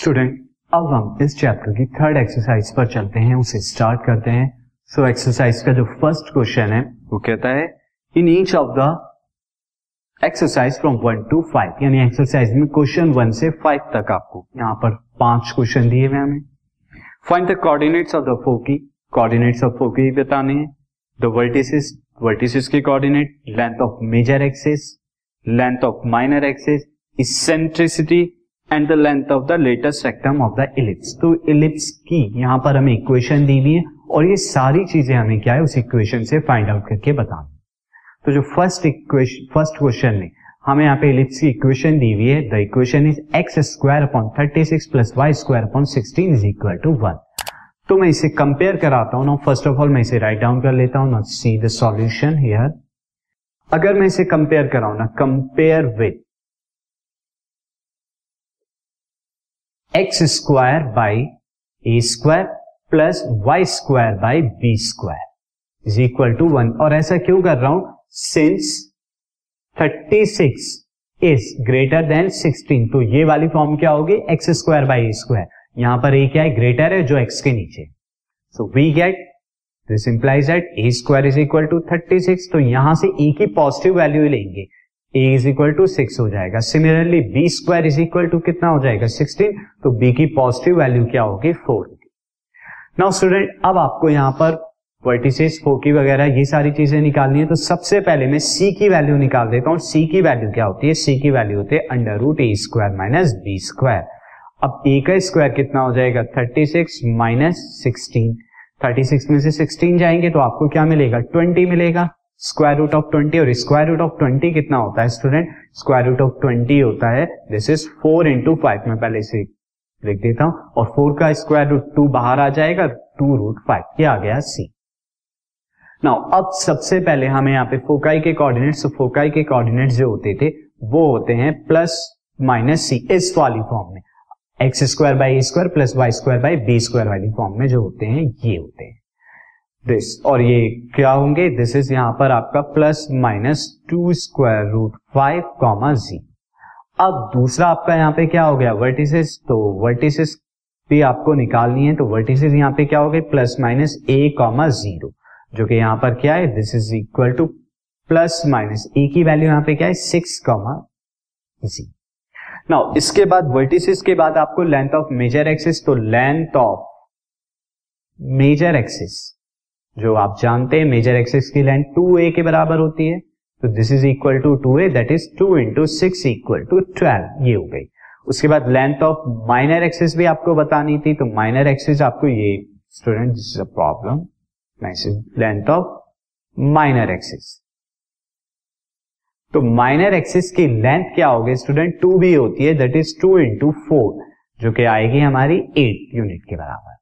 Student अब हम इस चैप्टर की थर्ड एक्सरसाइज पर चलते हैं उसे स्टार्ट करते हैं। सो so, एक्सरसाइज का जो फ़र्स्ट क्वेश्चन है वो कहता है in each of the exercise from one to five यानी एक्सरसाइज में क्वेश्चन वन से फाइव तक आपको यहाँ पर पाँच क्वेश्चन दिए हुए हमें। Find the coordinates of the foci coordinates of foci बताने हैं। द वर्टिसिस वर्टिसिस के coordinate length of major axis length of minor axis eccentricity and the length of the latus rectum of the ellipse तो ellipse की यहाँ पर हमें equation दी हुई है और ये सारी चीज़ें हमें क्या है उस इक्वेशन से फाइंड आउट करके बताना तो जो फ़र्स्ट इक्वेशन फ़र्स्ट क्वेश्चन में हमें यहाँ पे इलिप्स की इक्वेशन दी हुई है। The equation is x square upon thirty six plus y square upon sixteen is equal to one तो मैं इसे कंपेयर कराता हूँ। ना फ़र्स्ट ऑफ़ ऑल मैं इसे राइट डाउन कर लेता हूँ। ना सी द सॉल्यूशन हियर अगर मैं इसे कंपेयर कराऊ ना compare with x square by a square plus y square by b square is equal to one और ऐसा क्यों कर रहा हूँ? सिंस 36 इज़ ग्रेटर देन 16 तो ये वाली फॉर्म क्या होगी? X square by a square यहाँ पर ए क्या है? ग्रेटर है जो एक्स के नीचे। So we get this implies that a square is equal to 36 तो यहाँ से ए की पॉजिटिव वैल्यू लेंगे। A is equal to six हो जाएगा। Similarly b square is equal to कितना हो जाएगा? सिक्सटीन तो बी की पॉजिटिव वैल्यू क्या होगी? फोर होगी नाउ स्टूडेंट अब आपको यहाँ पर वर्टिसेस फोकी वगैरह, ये सारी चीज़ें निकालनी है तो सबसे पहले मैं सी की वैल्यू निकाल देता हूँ। सी की वैल्यू क्या होती है? सी की वैल्यू होती है under root a square minus b square अब ए का स्क्वायर कितना हो जाएगा? Thirty six minus sixteen thirty six में से सिक्सटीन जाएँगे तो आपको क्या मिलेगा? ट्वेंटी मिलेगा। स्क्वायर रूट ऑफ़ ट्वेंटी और स्क्वायर रूट ऑफ़ ट्वेंटी कितना होता है, student? Square root of twenty होता है this is four into five में पहले से लिख देता हूँ, और फोर का स्क्वायर रूट टू बाहर आ जाएगा टू रूट फाइव ये आ गया सी नाउ अब सबसे पहले हमें यहाँ पे फोकाई के कोऑर्डिनेट्स फोकाई के कोऑर्डिनेट्स जो होते थे, वो होते हैं प्लस माइनस सी इस वाली फॉर्म में. X square by square plus y square by b square वाली फॉर्म में जो होते हैं, ये होते हैं। दिस और ये क्या होंगे? दिस इज़ यहाँ पर आपका plus minus two square root five comma जी अब दूसरा आपका यहाँ पे क्या हो गया? वर्टिसेस तो वर्टिसेस भी आपको निकालनी है तो वर्टिसेस यहाँ पे क्या हो गए? Plus minus a comma zero जो कि यहाँ पर क्या है? This is equal to plus minus a की वैल्यू यहाँ पे क्या है? सिक्स कॉमा जी नाउ इसके बाद वर्टिसेस के बाद आपको लेंथ ऑफ़ मेजर एक्सिस तो लेंथ ऑफ़ मेजर एक्सिस जो आप जानते हैं मेजर एक्सिस की लेंथ टू ए के बराबर होती है तो this is equal to two a that is two into six equal to twelve ये हो गई। उसके बाद लेंथ ऑफ़ माइनर एक्सिस भी आपको बतानी थी तो माइनर एक्सिस आपको ये student this is a problem length of minor axis तो माइनर एक्सिस की लेंथ क्या होगी स्टूडेंट टू भी होती है that is two into four जो कि आएगी हमारी एट यूनिट के बराबर।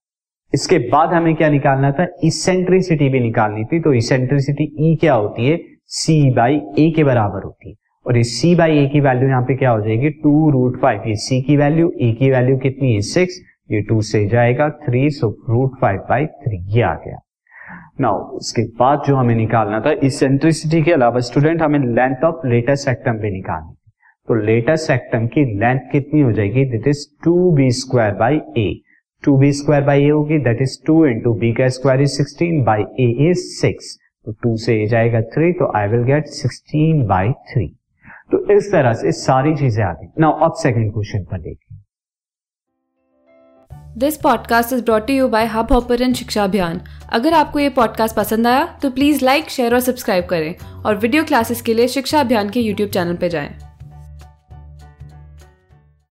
इसके बाद हमें क्या निकालना था? इसेंट्रिसिटी भी निकालनी थी। तो इसेंट्रिसिटी ई e क्या होती है? सी बाई ए के बराबर होती है। और ये सी बाई ए की वैल्यू यहाँ पे क्या हो जाएगी? टू रूट फाइव ये सी की वैल्यू ए की वैल्यू कितनी है? सिक्स ये टू से जाएगा three so root five by three ये आ गया। नाउ इसके बाद जो हमें निकालना था इसेंट्रिसिटी के अलावा स्टूडेंट हमें लेंथ ऑफ़ लेटेस्ट सेक्टम भी निकालनी तो लेटेस्ट सेक्टम की लेंथ कितनी हो जाएगी? That is two b square by a two b square by a होगी that is two into b का square is sixteen by a is six तो टू से ए जाएगा थ्री तो I will get sixteen by three तो इस तरह से सारी चीज़ें आ गई। नाउ अब सेकंड क्वेश्चन पर देखिए this podcast is brought you by Hub Hopper Shiksha Abhiyan अगर आपको ये पॉडकास्ट पसंद आया तो प्लीज़ लाइक शेयर और सब्सक्राइब करें। और वीडियो क्लासेस के लिए शिक्षा अभियान के यूट्यूब चैनल पर जाएँ।